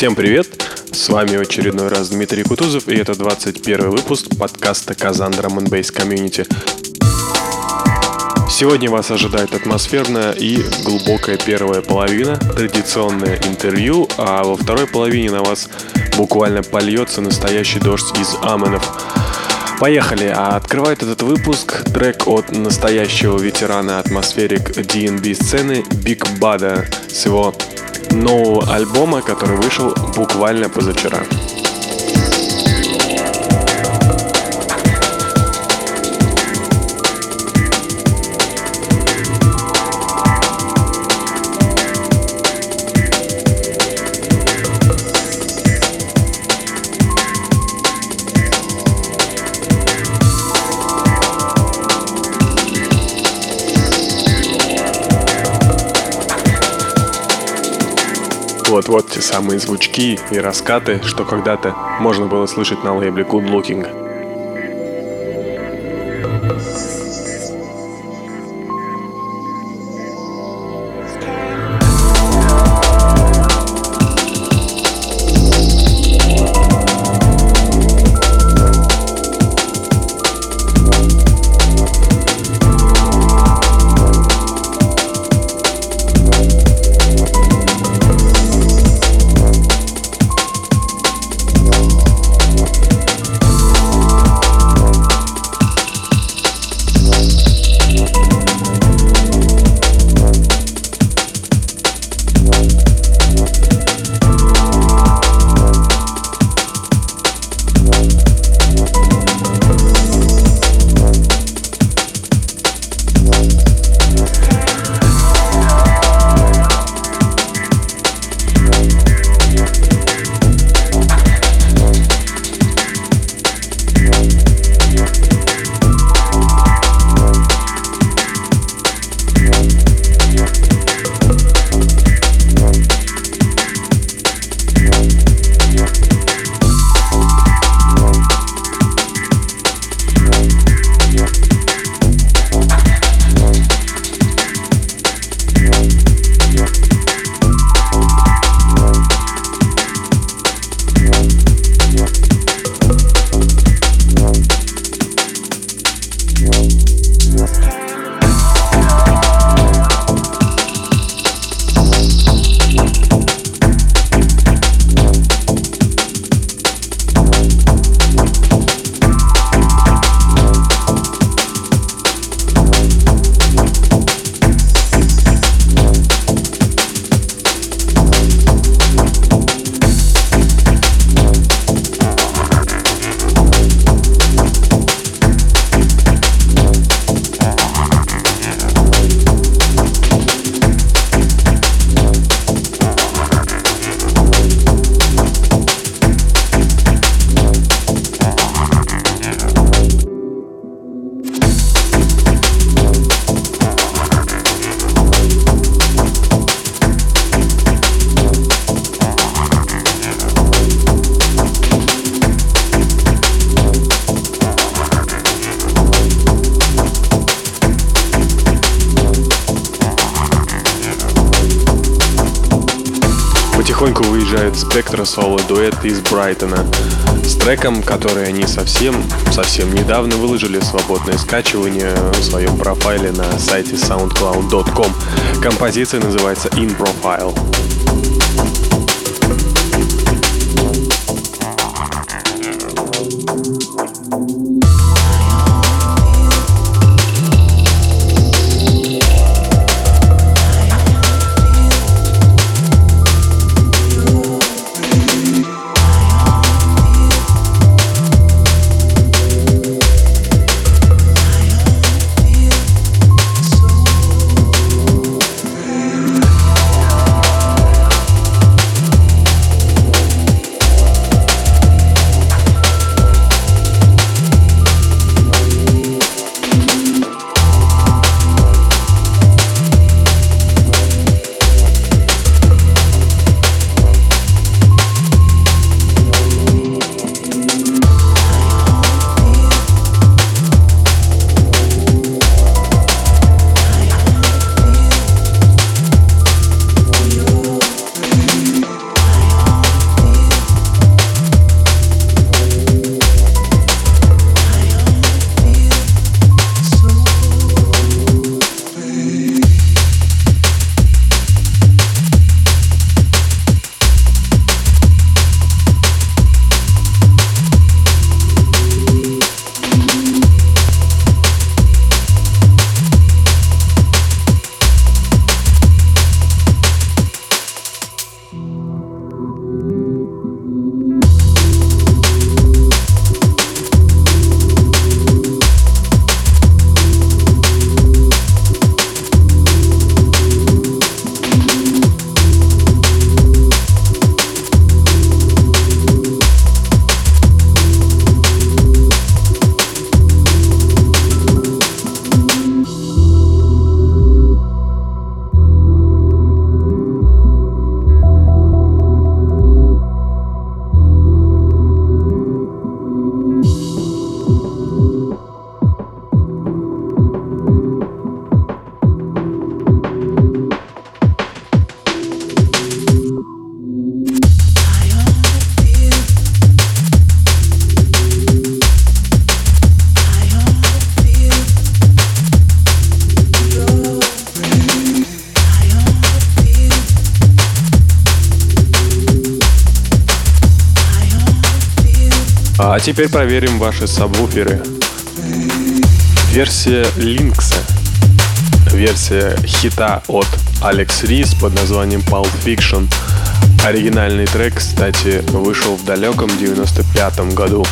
Всем привет! С вами очередной раз Дмитрий Кутузов, и это 21 выпуск подкаста Казан Drum Community. Сегодня вас ожидает атмосферная и глубокая первая половина, традиционное интервью, а во второй половине на вас буквально польется настоящий дождь из аменов. Поехали! А открывает этот выпуск трек от настоящего ветерана атмосферик DNB сцены Big Bada с его нового альбома, который вышел буквально позавчера. Вот-вот те самые звучки и раскаты, что когда-то можно было слышать на лейбле Good Looking. Выезжает Спектра соло дуэт из Брайтона с треком, который они совсем, совсем недавно выложили свободное скачивание в своем профайле на сайте soundcloud.com. Композиция называется In Profile. Теперь проверим ваши сабвуферы. Версия Линкса. Версия хита от Алекс Рис под названием Pulp Fiction. Оригинальный трек, кстати, вышел в далеком 95 году.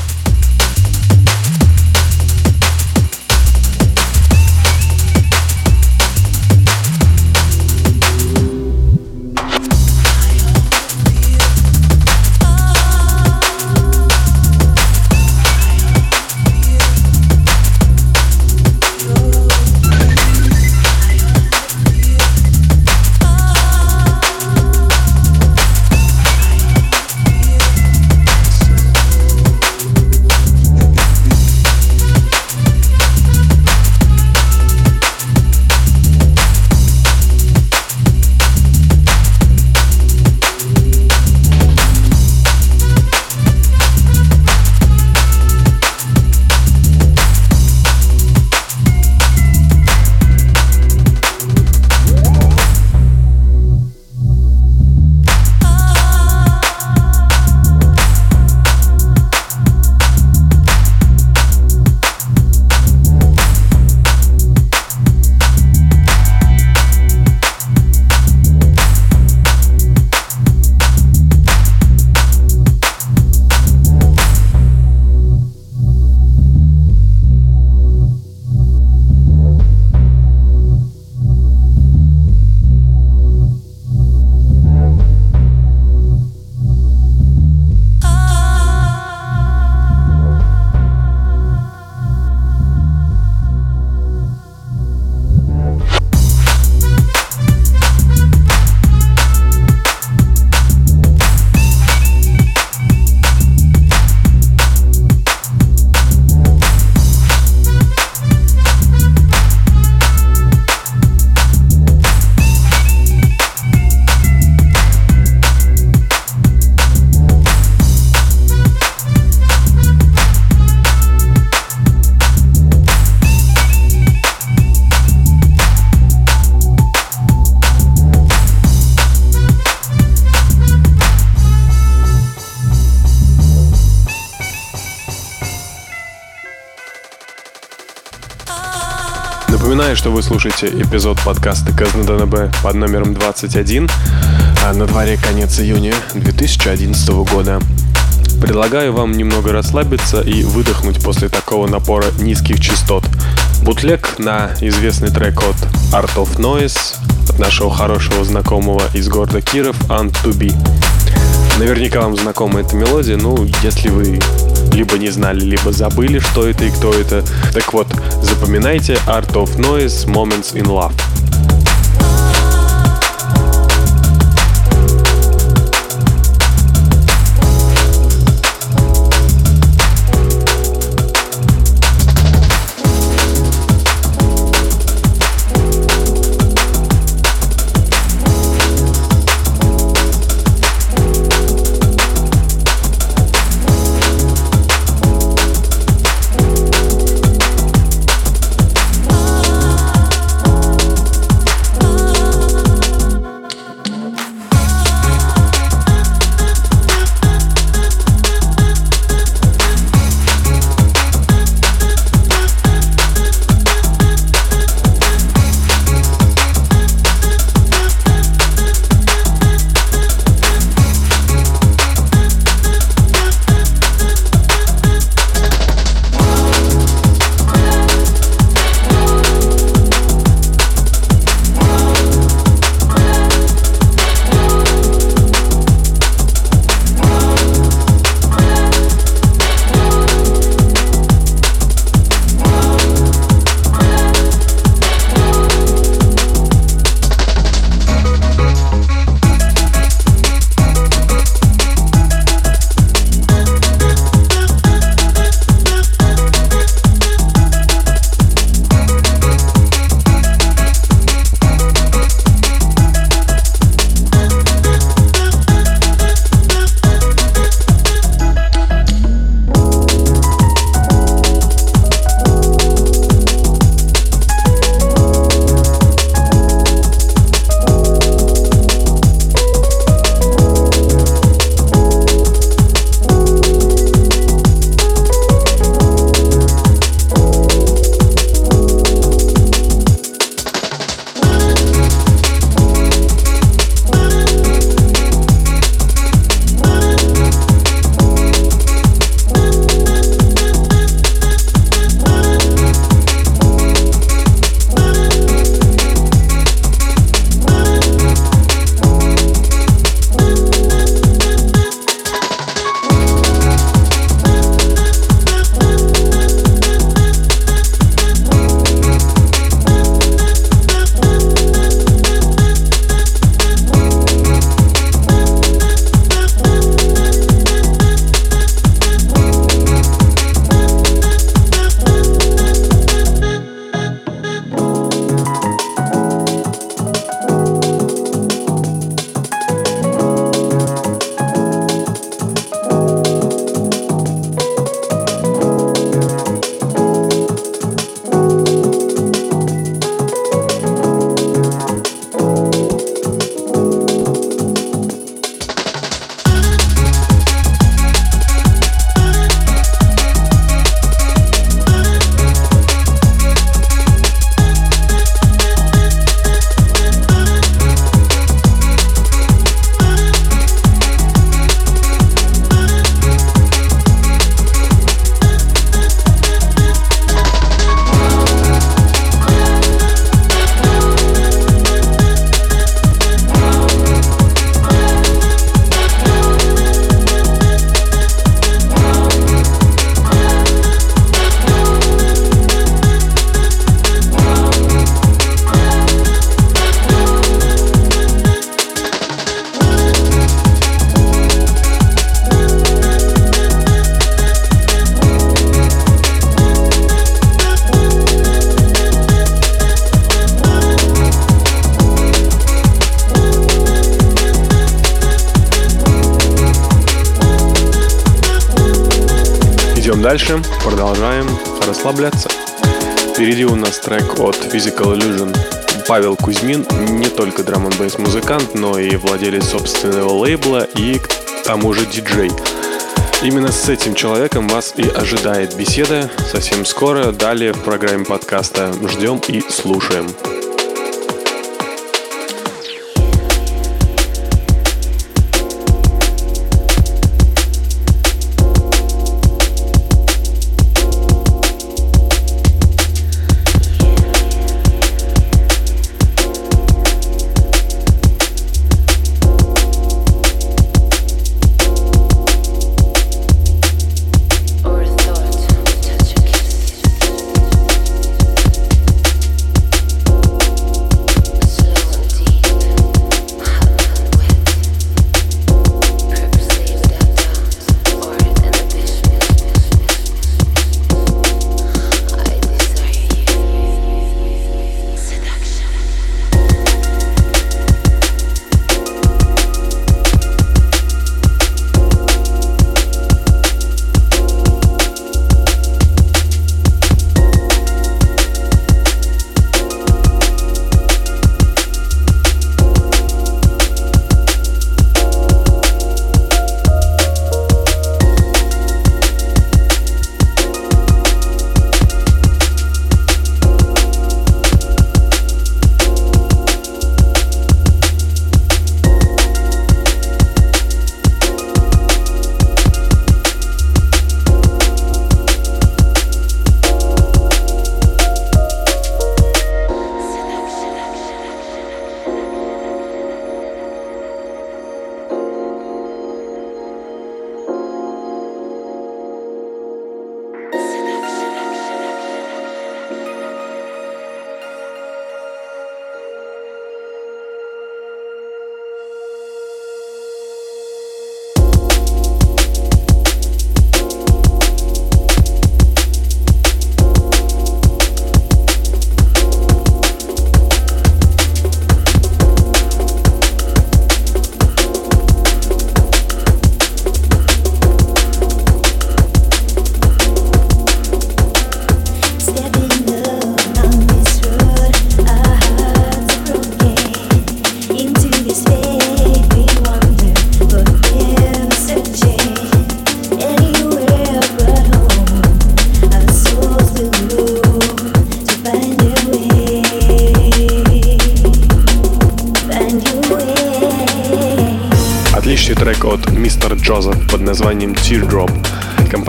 Напоминаю, что вы слушаете эпизод подкаста КЗНДНБ под номером 21, а на дворе конец июня 2011 года. Предлагаю вам немного расслабиться и выдохнуть после такого напора низких частот. Бутлег на известный трек от Art of Noise от нашего хорошего знакомого из города Киров Ant to Be. Наверняка вам знакома эта мелодия, ну, если вы либо не знали, либо забыли, что это и кто это. Так вот, запоминайте Art of Noise Moments in Love. Physical Illusion. Павел Кузьмин не только драм н музыкант, но и владелец собственного лейбла и к тому же диджей. Именно с этим человеком вас и ожидает беседа совсем скоро, далее в программе подкаста. Ждем и слушаем.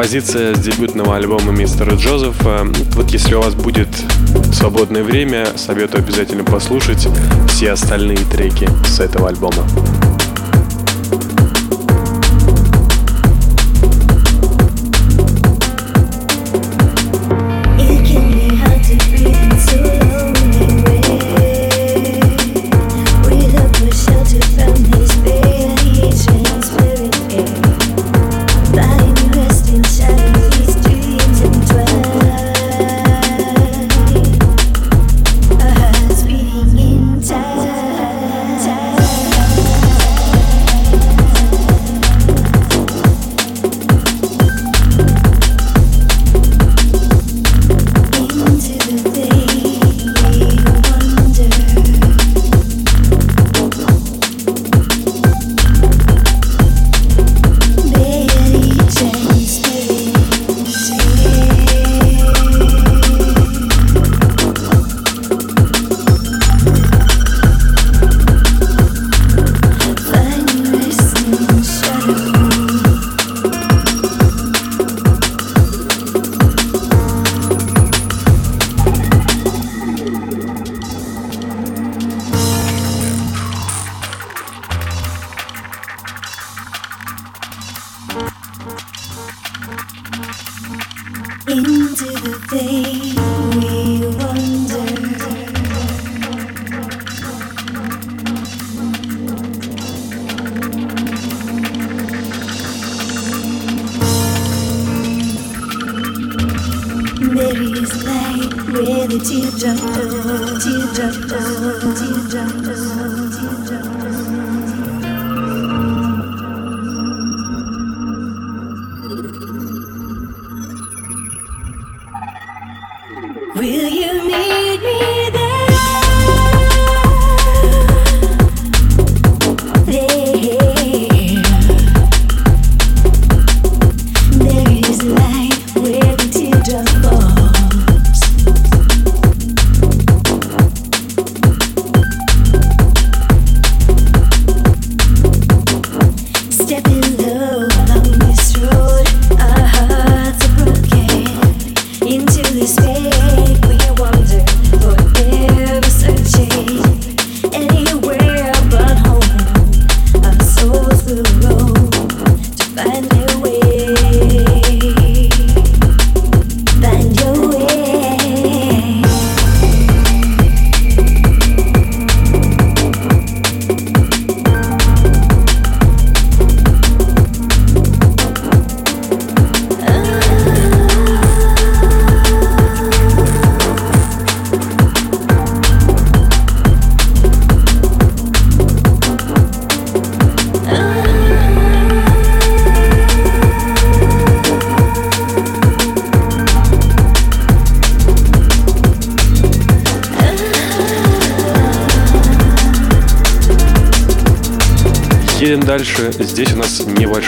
Композиция с дебютного альбома мистера Джозефа. Вот если у вас будет свободное время, советую обязательно послушать все остальные треки с этого альбома.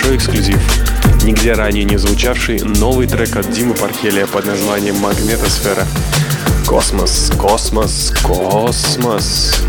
Нас небольшой эксклюзив. Нигде ранее не звучавший новый трек от Димы Пархелия под названием «Магнетосфера». Космос, космос, космос.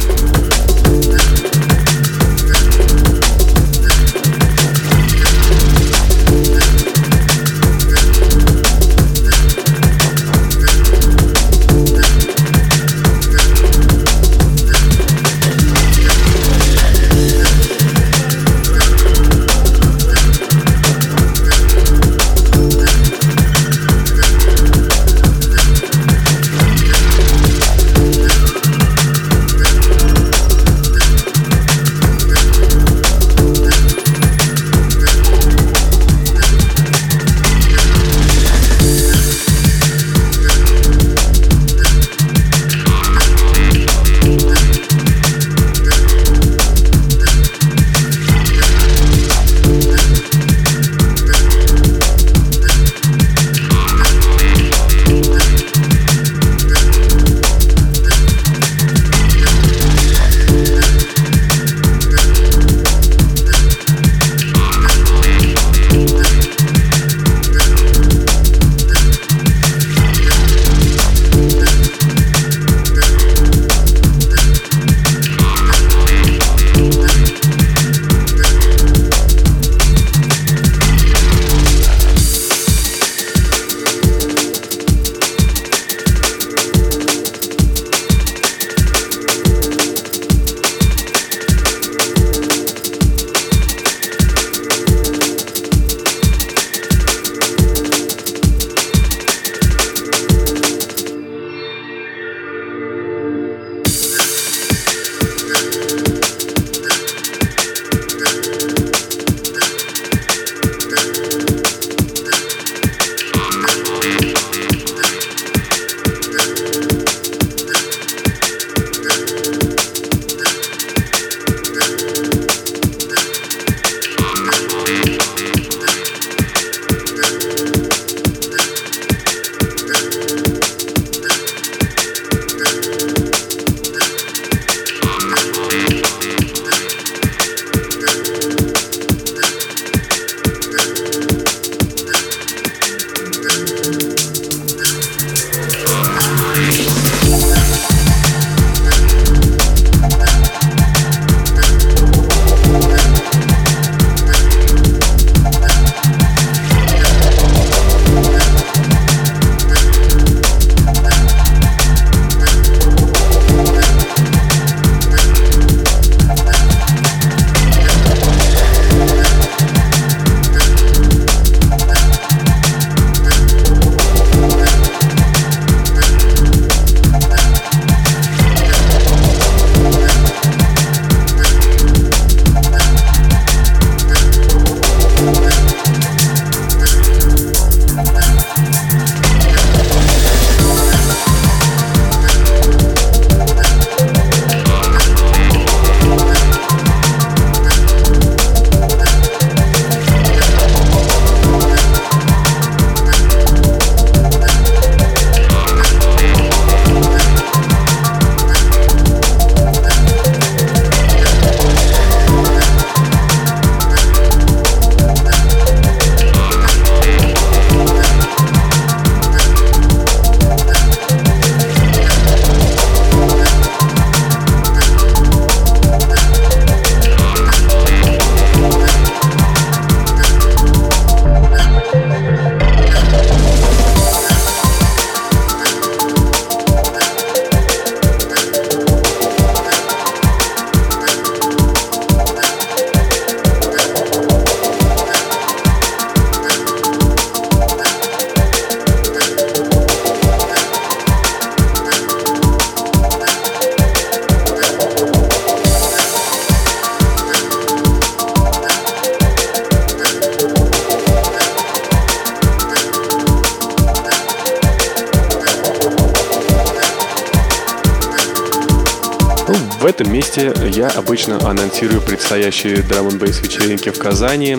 В этом месте я обычно анонсирую предстоящие драм н вечеринки в Казани.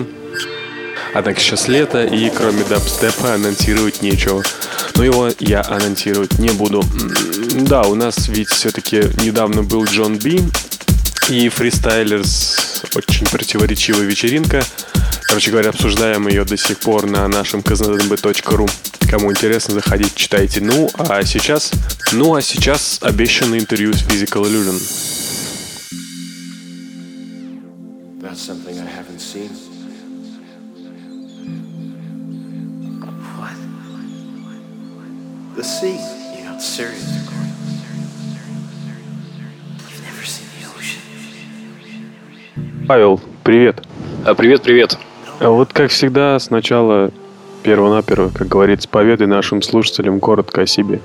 Однако сейчас лето, и кроме дабстепа анонсировать нечего. Но его я анонсировать не буду. Да, у нас ведь все-таки недавно был Джон Би и фристайлерс. Очень противоречивая вечеринка. Короче говоря, обсуждаем ее до сих пор на нашем kznb.ru. Кому интересно, заходите, читайте. Ну, а сейчас... Ну, а сейчас обещанное интервью с Physical Illusion. That's something I haven't seen. What? The sea. You're not serious, You've never seen the ocean. Павел, привет. А, привет, привет. А вот как всегда, сначала перво-наперво, как говорится, поведай нашим слушателям коротко о себе.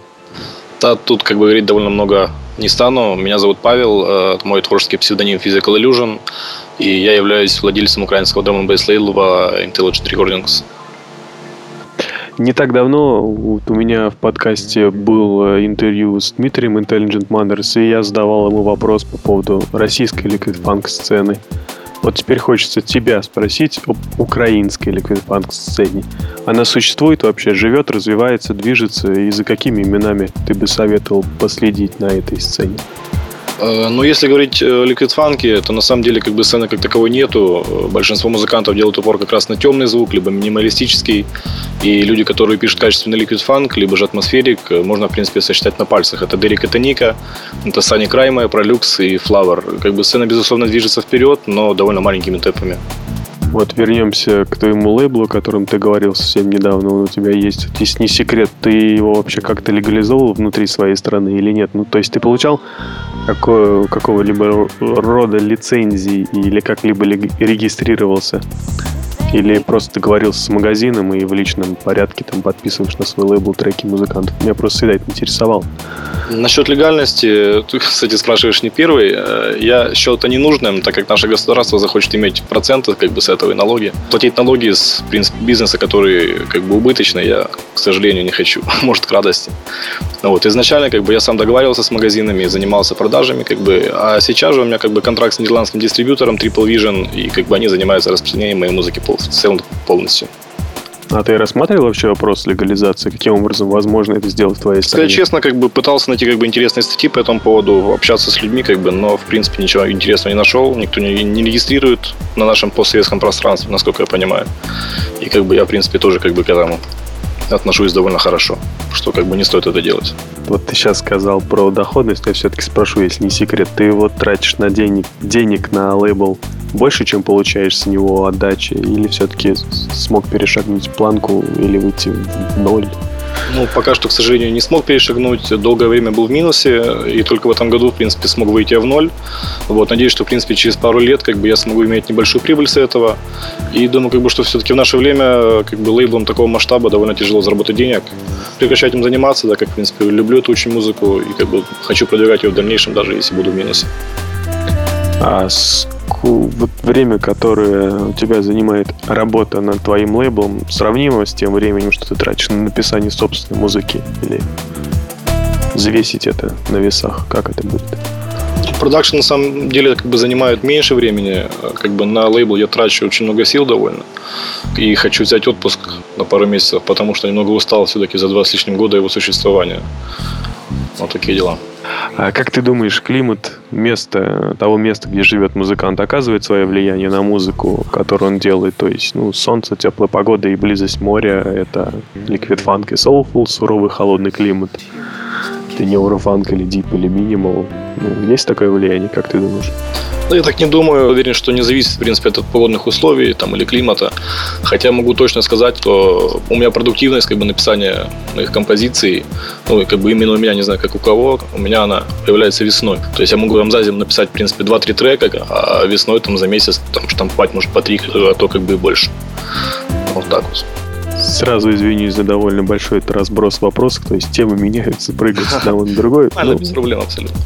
Да, тут, как бы говорить, довольно много не стану. Меня зовут Павел, это мой творческий псевдоним Physical Illusion, и я являюсь владельцем украинского драм н лейбла Intelligent Recordings. Не так давно вот у меня в подкасте был э, интервью с Дмитрием Intelligent Manners, и я задавал ему вопрос по поводу российской funk сцены. Вот теперь хочется тебя спросить об украинской ликвидпанк сцене. Она существует вообще, живет, развивается, движется, и за какими именами ты бы советовал последить на этой сцене? Э, ну, если говорить о Liquid Funk, то на самом деле как бы сцены как таковой нету. Большинство музыкантов делают упор как раз на темный звук, либо минималистический. И люди, которые пишут качественный Liquid Funk, либо же атмосферик, можно, в принципе, сосчитать на пальцах. Это Дерек Этаника, это Сани Крайма, Пролюкс и Флавер. Как бы сцена, безусловно, движется вперед, но довольно маленькими темпами. Вот вернемся к твоему лейблу, о котором ты говорил совсем недавно. Он у тебя есть. Если не секрет, ты его вообще как-то легализовал внутри своей страны или нет? Ну, то есть ты получал какого, какого-либо рода лицензии или как-либо регистрировался? Или просто договорился с магазином и в личном порядке там подписываешь на свой лейбл треки музыкантов? Меня просто всегда это интересовало. Насчет легальности, ты, кстати, спрашиваешь не первый. Э, я счел это ненужным, так как наше государство захочет иметь проценты как бы с этого и налоги. Платить налоги с принцип, бизнеса, который как бы убыточный, я, к сожалению, не хочу. Может, к радости. Ну вот. Изначально как бы я сам договаривался с магазинами, занимался продажами, как бы, а сейчас же у меня как бы контракт с нидерландским дистрибьютором Triple Vision, и как бы они занимаются распространением моей музыки в целом полностью. А ты рассматривал вообще вопрос легализации? Каким образом возможно это сделать в твоей стране? Сказать честно, как бы пытался найти как бы интересные статьи по этому поводу, общаться с людьми, как бы, но в принципе ничего интересного не нашел. Никто не, не регистрирует на нашем постсоветском пространстве, насколько я понимаю. И как бы я, в принципе, тоже как бы к этому отношусь довольно хорошо, что как бы не стоит это делать. Вот ты сейчас сказал про доходность, я все-таки спрошу, если не секрет, ты вот тратишь на денег, денег на лейбл больше, чем получаешь с него отдачи, или все-таки смог перешагнуть планку или выйти в ноль? Ну, пока что, к сожалению, не смог перешагнуть. Долгое время был в минусе, и только в этом году, в принципе, смог выйти в ноль. Вот, надеюсь, что, в принципе, через пару лет как бы, я смогу иметь небольшую прибыль с этого. И думаю, как бы, что все-таки в наше время как бы, лейблом такого масштаба довольно тяжело заработать денег. Прекращать им заниматься, да, как, в принципе, люблю эту очень музыку и как бы хочу продвигать ее в дальнейшем, даже если буду в минусе. А вот время, которое у тебя занимает работа над твоим лейблом, сравнимо с тем временем, что ты тратишь на написание собственной музыки? Или взвесить это на весах? Как это будет? Продакшн на самом деле как бы занимает меньше времени. Как бы на лейбл я трачу очень много сил довольно. И хочу взять отпуск на пару месяцев, потому что немного устал все-таки за два с лишним года его существования. Вот такие дела. А как ты думаешь, климат места, того места, где живет музыкант, оказывает свое влияние на музыку, которую он делает? То есть, ну, солнце, теплая погода и близость моря — это ликвид фанк и soulful, суровый холодный климат. Это неурофанк или дип или минимал. Ну, есть такое влияние, как ты думаешь? Ну, я так не думаю. Уверен, что не зависит, в принципе, от погодных условий там, или климата. Хотя могу точно сказать, что у меня продуктивность как бы, написания моих композиций, ну, и как бы именно у меня, не знаю, как у кого, у меня она появляется весной. То есть я могу там за зиму написать, в принципе, 2-3 трека, а весной там за месяц там штампать может по 3, а то как бы и больше. Вот так вот. Сразу извинюсь за довольно большой это разброс вопросов, то есть темы меняются, прыгают с одного на другой. Ну, без проблем абсолютно.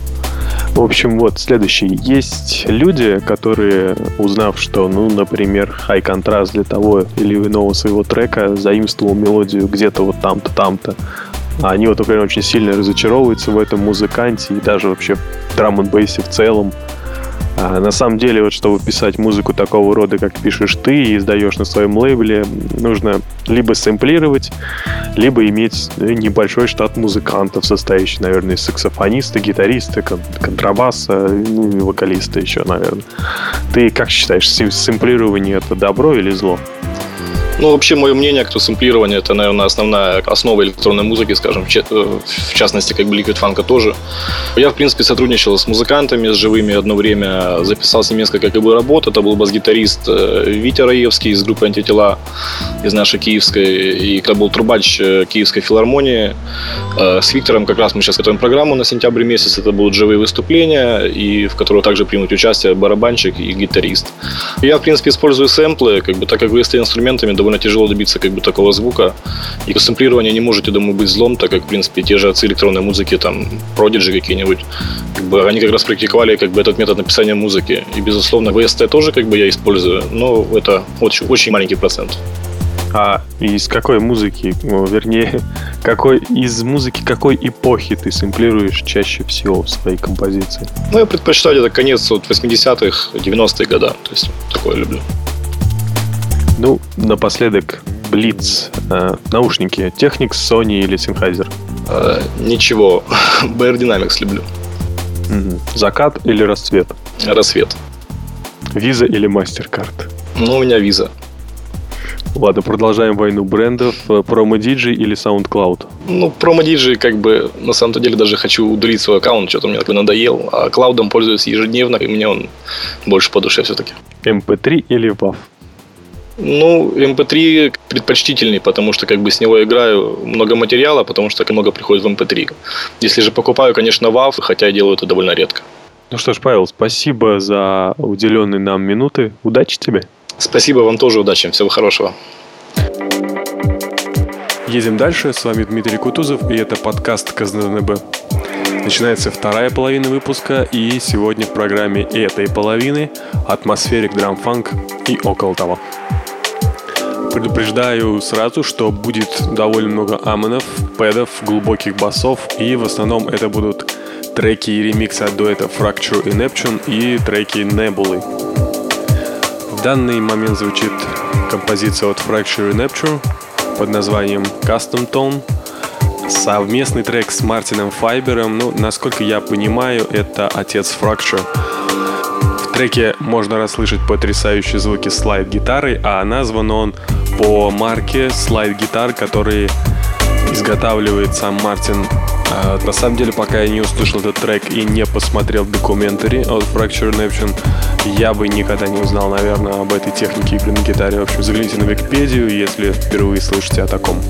В общем, вот следующий. Есть люди, которые, узнав, что, ну, например, high contrast для того или иного своего трека заимствовал мелодию где-то вот там-то, там-то, они вот, например, очень сильно разочаровываются в этом музыканте и даже вообще драм н в целом. А на самом деле, вот чтобы писать музыку такого рода, как пишешь ты и издаешь на своем лейбле, нужно либо сэмплировать, либо иметь небольшой штат музыкантов, состоящий, наверное, из саксофониста, гитариста, кон- контрабаса, ну вокалиста еще, наверное. Ты как считаешь, сэмплирование это добро или зло? Ну, вообще, мое мнение, кто сэмплирование, это, наверное, основная основа электронной музыки, скажем, э, в частности, как бы Liquid Funk тоже. Я, в принципе, сотрудничал с музыкантами, с живыми одно время, записал с ним несколько как бы, работ. Это был бас-гитарист э, Витя Раевский из группы «Антитела» из нашей киевской, и это был трубач э, Киевской филармонии. С Виктором как раз мы сейчас готовим программу на сентябрь месяц. Это будут живые выступления, и в которых также примут участие барабанщик и гитарист. Я, в принципе, использую сэмплы, как бы, так как вы инструментами довольно тяжело добиться как бы такого звука. И сэмплирование не можете, думаю, быть злом, так как, в принципе, те же отцы электронной музыки, там, Prodigy какие-нибудь, как бы, они как раз практиковали как бы этот метод написания музыки. И, безусловно, VST тоже как бы я использую, но это очень, очень маленький процент. А из какой музыки, ну, вернее, какой из музыки какой эпохи ты сэмплируешь чаще всего в своей композиции? Ну, я предпочитаю это конец вот 80-х, 90-е года. То есть такое люблю. Ну, напоследок, Blitz. Э, наушники Technics, Sony или Sennheiser? Э, ничего. BR Dynamics люблю. Угу. Закат или рассвет? Рассвет. Виза или MasterCard? Ну, у меня виза. Ладно, продолжаем войну брендов. Promo DJ или SoundCloud? Ну, Promo DJ, как бы, на самом деле, даже хочу удалить свой аккаунт, что-то мне такой надоел. А клаудом пользуюсь ежедневно, и мне он больше по душе все-таки. MP3 эм или WAV? Ну, MP3 эм предпочтительней, потому что как бы с него играю много материала, потому что много приходит в MP3. Эм Если же покупаю, конечно, WAV, хотя я делаю это довольно редко. Ну что ж, Павел, спасибо за уделенные нам минуты. Удачи тебе. Спасибо вам тоже, удачи. Всего хорошего. Едем дальше. С вами Дмитрий Кутузов, и это подкаст КЗНБ. Начинается вторая половина выпуска, и сегодня в программе этой половины атмосферик драмфанк и около того. Предупреждаю сразу, что будет довольно много амонов, пэдов, глубоких басов, и в основном это будут треки и ремиксы от дуэта Fracture и Neptune и треки Nebula. В данный момент звучит композиция от Fracture и Neptune под названием Custom Tone. Совместный трек с Мартином Файбером, ну, насколько я понимаю, это отец Fracture треке можно расслышать потрясающие звуки слайд-гитары, а назван он по марке слайд-гитар, которые изготавливает сам Мартин. А, на самом деле, пока я не услышал этот трек и не посмотрел документари от Fracture Neptune, я бы никогда не узнал, наверное, об этой технике игры на гитаре. В общем, загляните на Википедию, если впервые слышите о таком.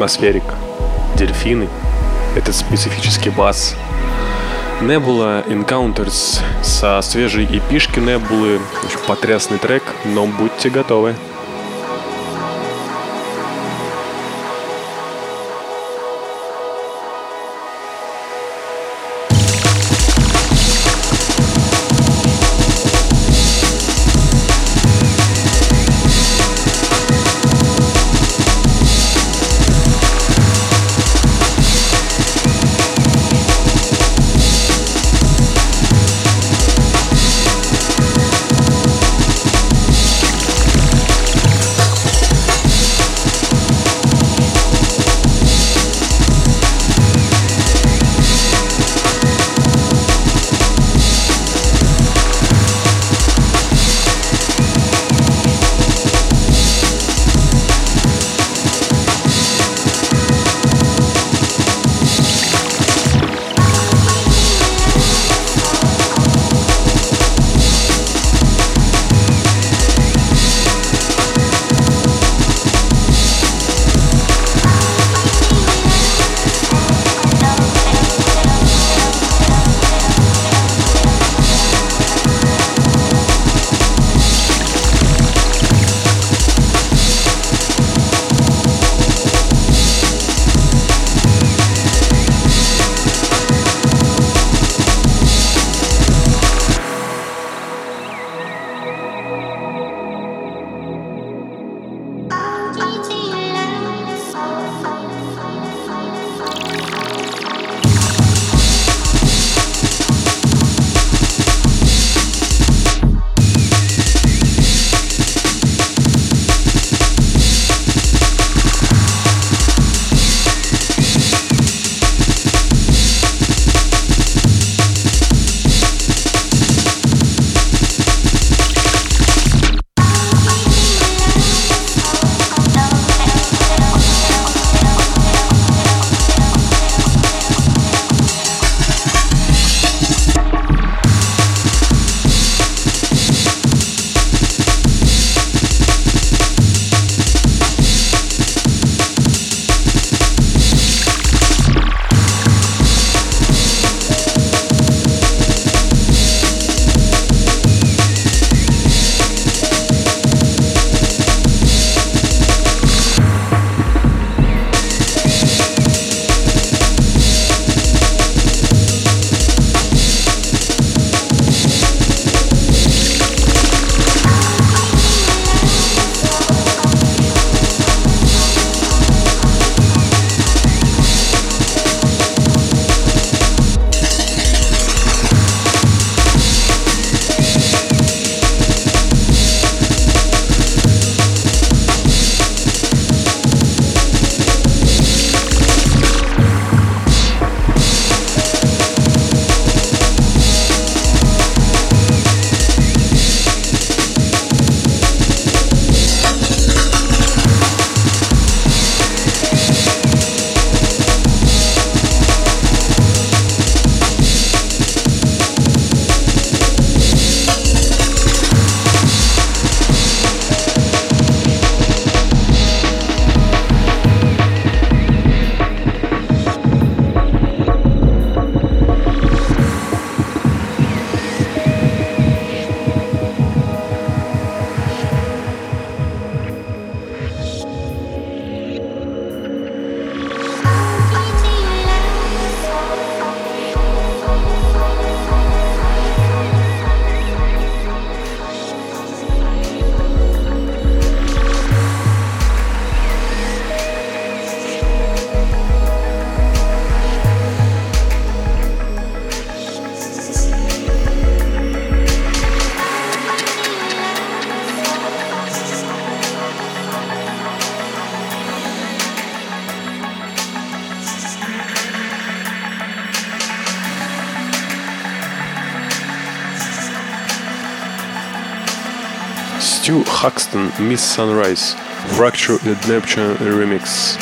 Атмосферик, Дельфины, этот специфический бас. Nebula Encounters со свежей эпишки очень потрясный трек, но будьте готовы. Huxton, Miss Sunrise, Fracture and Neptune Remix.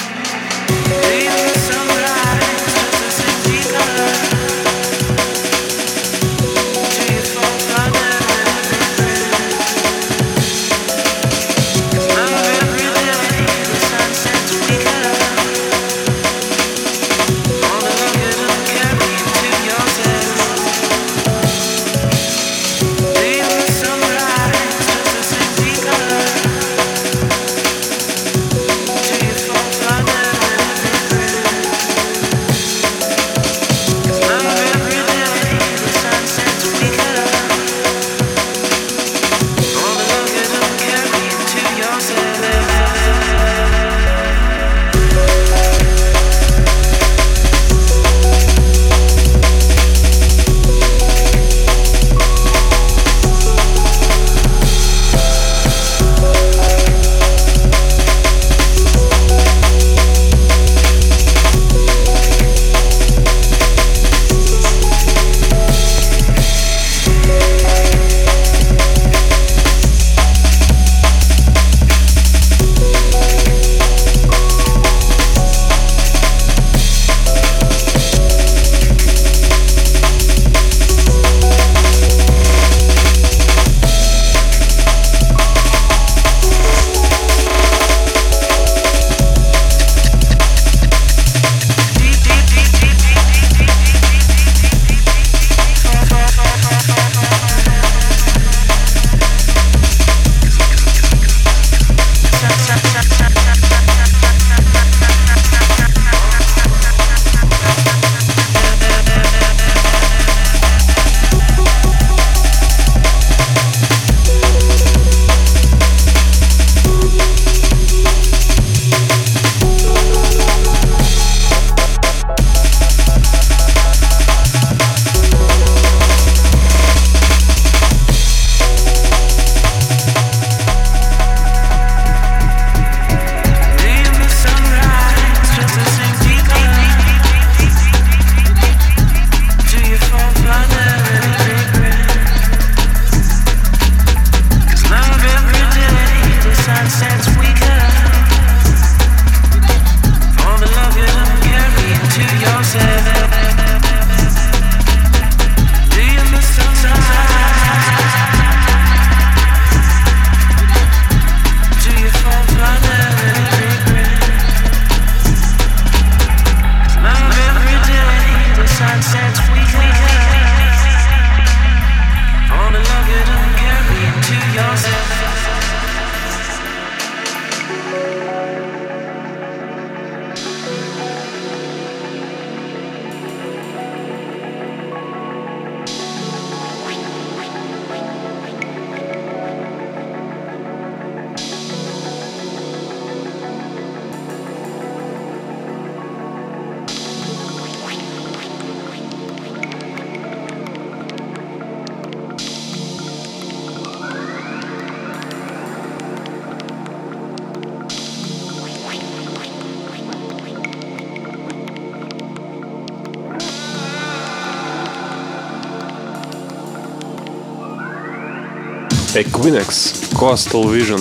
Equinox, Coastal Vision,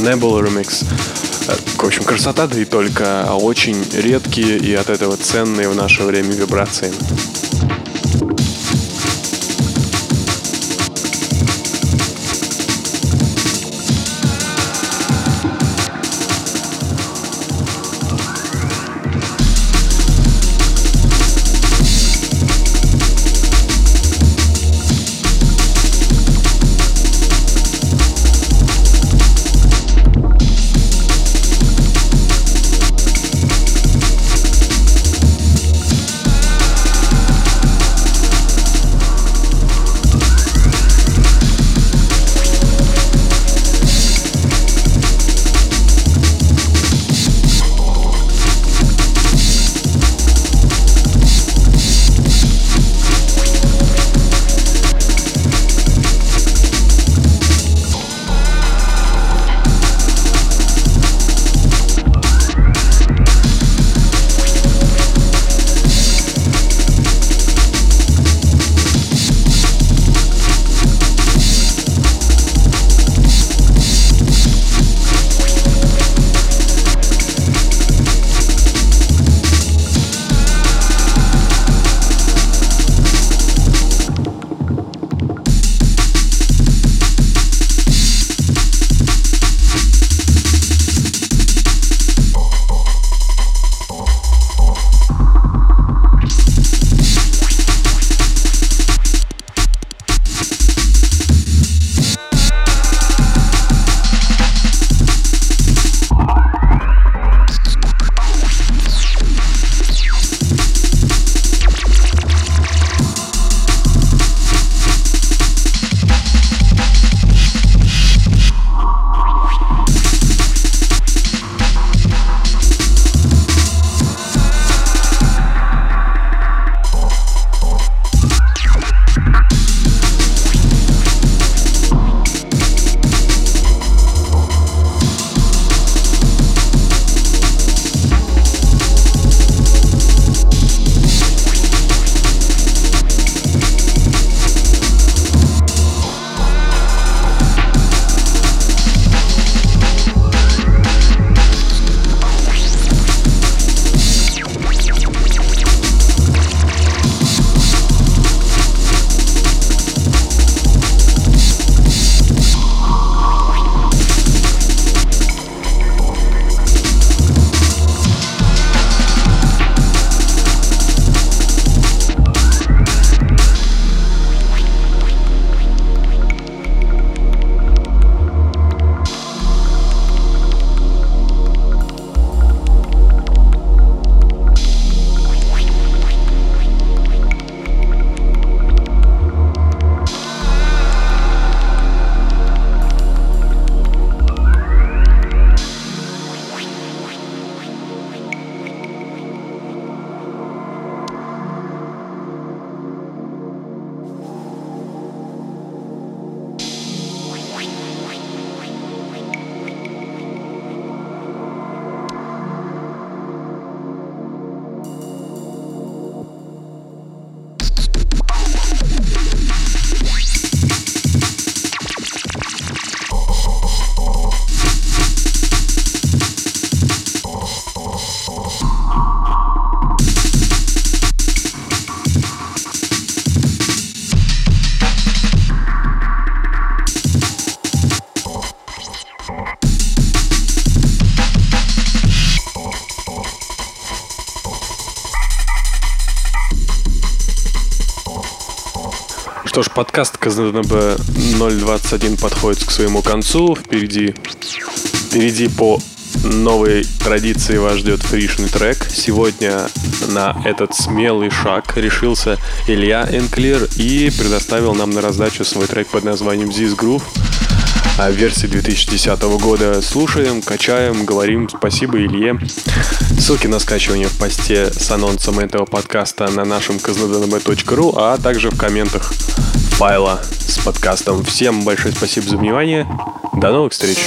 Nebula Remix. Э, в общем, красота, да и только, а очень редкие и от этого ценные в наше время вибрации. Что ж, подкаст КЗНБ 021 подходит к своему концу. Впереди, впереди по новой традиции вас ждет фришный трек. Сегодня на этот смелый шаг решился Илья Энклер и предоставил нам на раздачу свой трек под названием This Groove а версии 2010 года. Слушаем, качаем, говорим спасибо Илье. Ссылки на скачивание в посте с анонсом этого подкаста на нашем kznb.ru, а также в комментах файла с подкастом. Всем большое спасибо за внимание. До новых встреч!